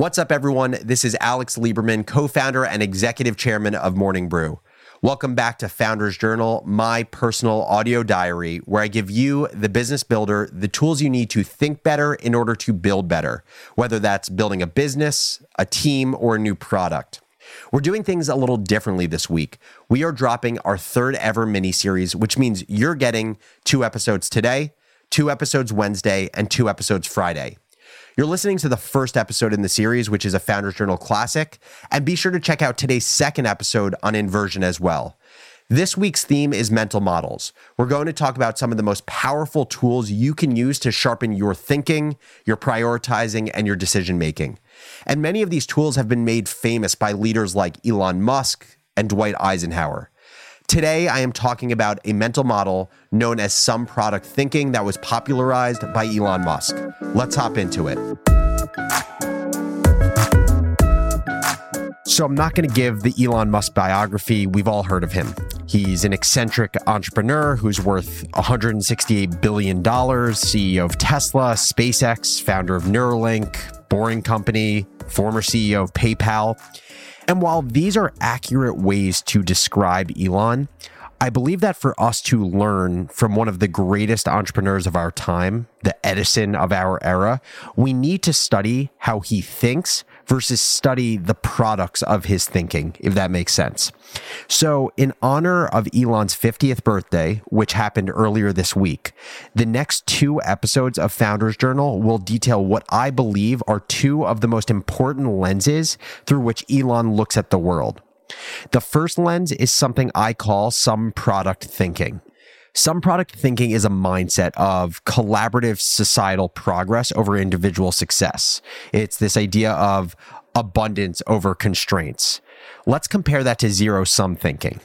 What's up, everyone? This is Alex Lieberman, co founder and executive chairman of Morning Brew. Welcome back to Founders Journal, my personal audio diary, where I give you, the business builder, the tools you need to think better in order to build better, whether that's building a business, a team, or a new product. We're doing things a little differently this week. We are dropping our third ever mini series, which means you're getting two episodes today, two episodes Wednesday, and two episodes Friday. You're listening to the first episode in the series, which is a Founders Journal classic, and be sure to check out today's second episode on inversion as well. This week's theme is mental models. We're going to talk about some of the most powerful tools you can use to sharpen your thinking, your prioritizing, and your decision making. And many of these tools have been made famous by leaders like Elon Musk and Dwight Eisenhower. Today, I am talking about a mental model known as sum product thinking that was popularized by Elon Musk. Let's hop into it. So, I'm not going to give the Elon Musk biography. We've all heard of him. He's an eccentric entrepreneur who's worth $168 billion, CEO of Tesla, SpaceX, founder of Neuralink, Boring Company, former CEO of PayPal. And while these are accurate ways to describe Elon, I believe that for us to learn from one of the greatest entrepreneurs of our time, the Edison of our era, we need to study how he thinks versus study the products of his thinking, if that makes sense. So, in honor of Elon's 50th birthday, which happened earlier this week, the next two episodes of Founders Journal will detail what I believe are two of the most important lenses through which Elon looks at the world. The first lens is something I call sum product thinking. Sum product thinking is a mindset of collaborative societal progress over individual success. It's this idea of abundance over constraints. Let's compare that to zero sum thinking.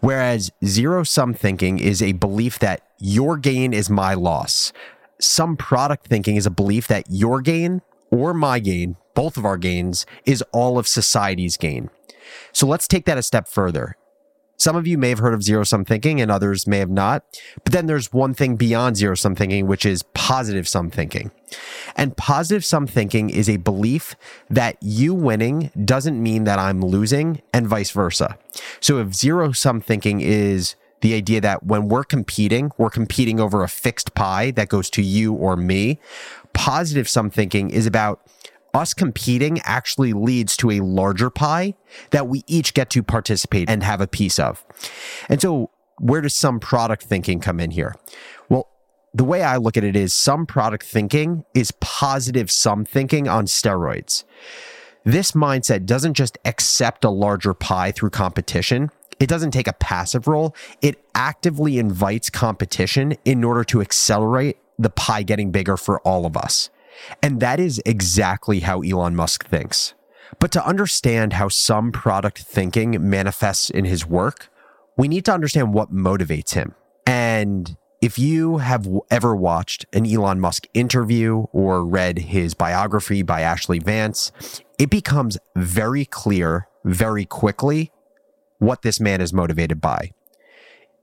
Whereas zero sum thinking is a belief that your gain is my loss. sum product thinking is a belief that your gain or my gain, both of our gains, is all of society's gain. So let's take that a step further. Some of you may have heard of zero sum thinking and others may have not. But then there's one thing beyond zero sum thinking, which is positive sum thinking. And positive sum thinking is a belief that you winning doesn't mean that I'm losing and vice versa. So if zero sum thinking is the idea that when we're competing, we're competing over a fixed pie that goes to you or me. Positive sum thinking is about us competing actually leads to a larger pie that we each get to participate and have a piece of. And so, where does sum product thinking come in here? Well, the way I look at it is sum product thinking is positive sum thinking on steroids. This mindset doesn't just accept a larger pie through competition. It doesn't take a passive role. It actively invites competition in order to accelerate the pie getting bigger for all of us. And that is exactly how Elon Musk thinks. But to understand how sum product thinking manifests in his work, we need to understand what motivates him. And if you have ever watched an Elon Musk interview or read his biography by Ashley Vance, it becomes very clear very quickly what this man is motivated by.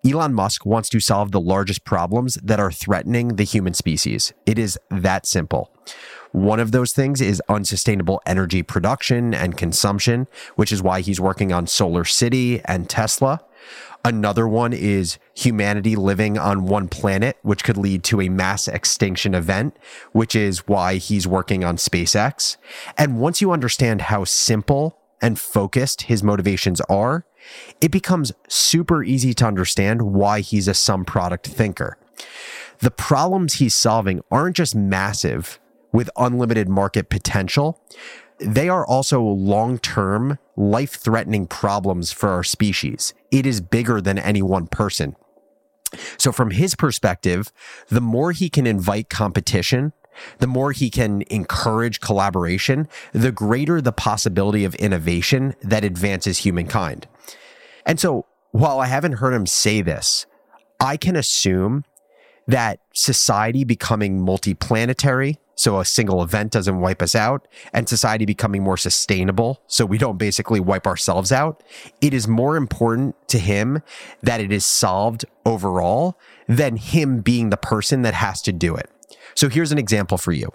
Elon Musk wants to solve the largest problems that are threatening the human species. It is that simple. One of those things is unsustainable energy production and consumption, which is why he's working on Solar City and Tesla. Another one is humanity living on one planet, which could lead to a mass extinction event, which is why he's working on SpaceX. And once you understand how simple and focused his motivations are, it becomes super easy to understand why he's a sum product thinker. The problems he's solving aren't just massive with unlimited market potential, they are also long term, life threatening problems for our species. It is bigger than any one person. So, from his perspective, the more he can invite competition, the more he can encourage collaboration, the greater the possibility of innovation that advances humankind. And so while I haven't heard him say this, I can assume that society becoming multiplanetary, so a single event doesn't wipe us out, and society becoming more sustainable, so we don't basically wipe ourselves out, it is more important to him that it is solved overall than him being the person that has to do it. So here's an example for you.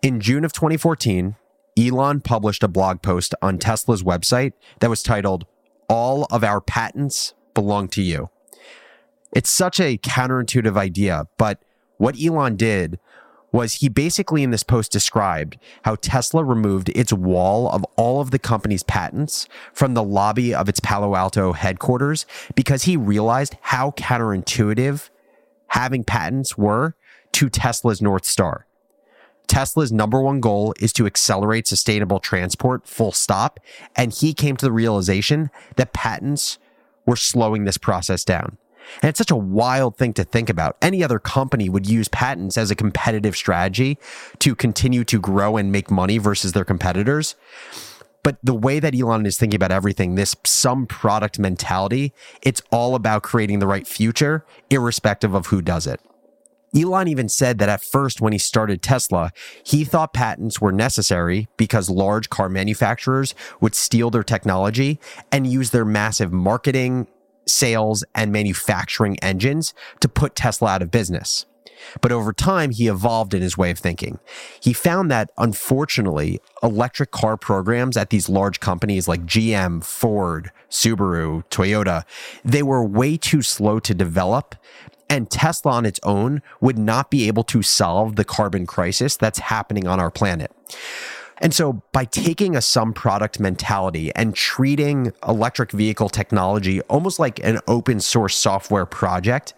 In June of 2014, Elon published a blog post on Tesla's website that was titled, All of Our Patents Belong to You. It's such a counterintuitive idea, but what Elon did was he basically in this post described how Tesla removed its wall of all of the company's patents from the lobby of its Palo Alto headquarters because he realized how counterintuitive having patents were to Tesla's North Star. Tesla's number one goal is to accelerate sustainable transport, full stop. And he came to the realization that patents were slowing this process down. And it's such a wild thing to think about. Any other company would use patents as a competitive strategy to continue to grow and make money versus their competitors. But the way that Elon is thinking about everything, this sum product mentality, it's all about creating the right future, irrespective of who does it. Elon even said that at first, when he started Tesla, he thought patents were necessary because large car manufacturers would steal their technology and use their massive marketing, sales, and manufacturing engines to put Tesla out of business. But over time, he evolved in his way of thinking. He found that, unfortunately, electric car programs at these large companies like GM, Ford, Subaru, Toyota, they were way too slow to develop. And Tesla on its own would not be able to solve the carbon crisis that's happening on our planet. And so by taking a sum product mentality and treating electric vehicle technology almost like an open source software project,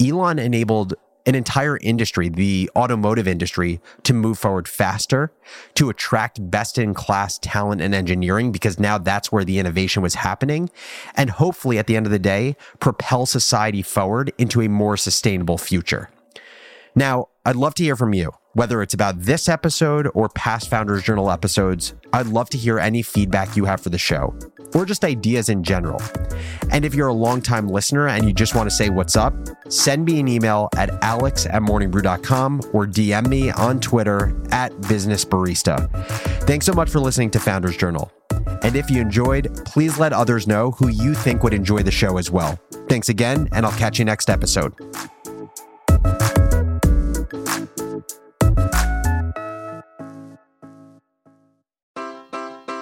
Elon enabled an entire industry, the automotive industry, to move forward faster, to attract best in class talent and engineering, because now that's where the innovation was happening. And hopefully, at the end of the day, propel society forward into a more sustainable future. Now, I'd love to hear from you whether it's about this episode or past Founders Journal episodes, I'd love to hear any feedback you have for the show or just ideas in general. And if you're a longtime listener and you just want to say what's up, send me an email at alex at morningbrew.com or DM me on Twitter at businessbarista. Thanks so much for listening to Founders Journal. And if you enjoyed, please let others know who you think would enjoy the show as well. Thanks again, and I'll catch you next episode.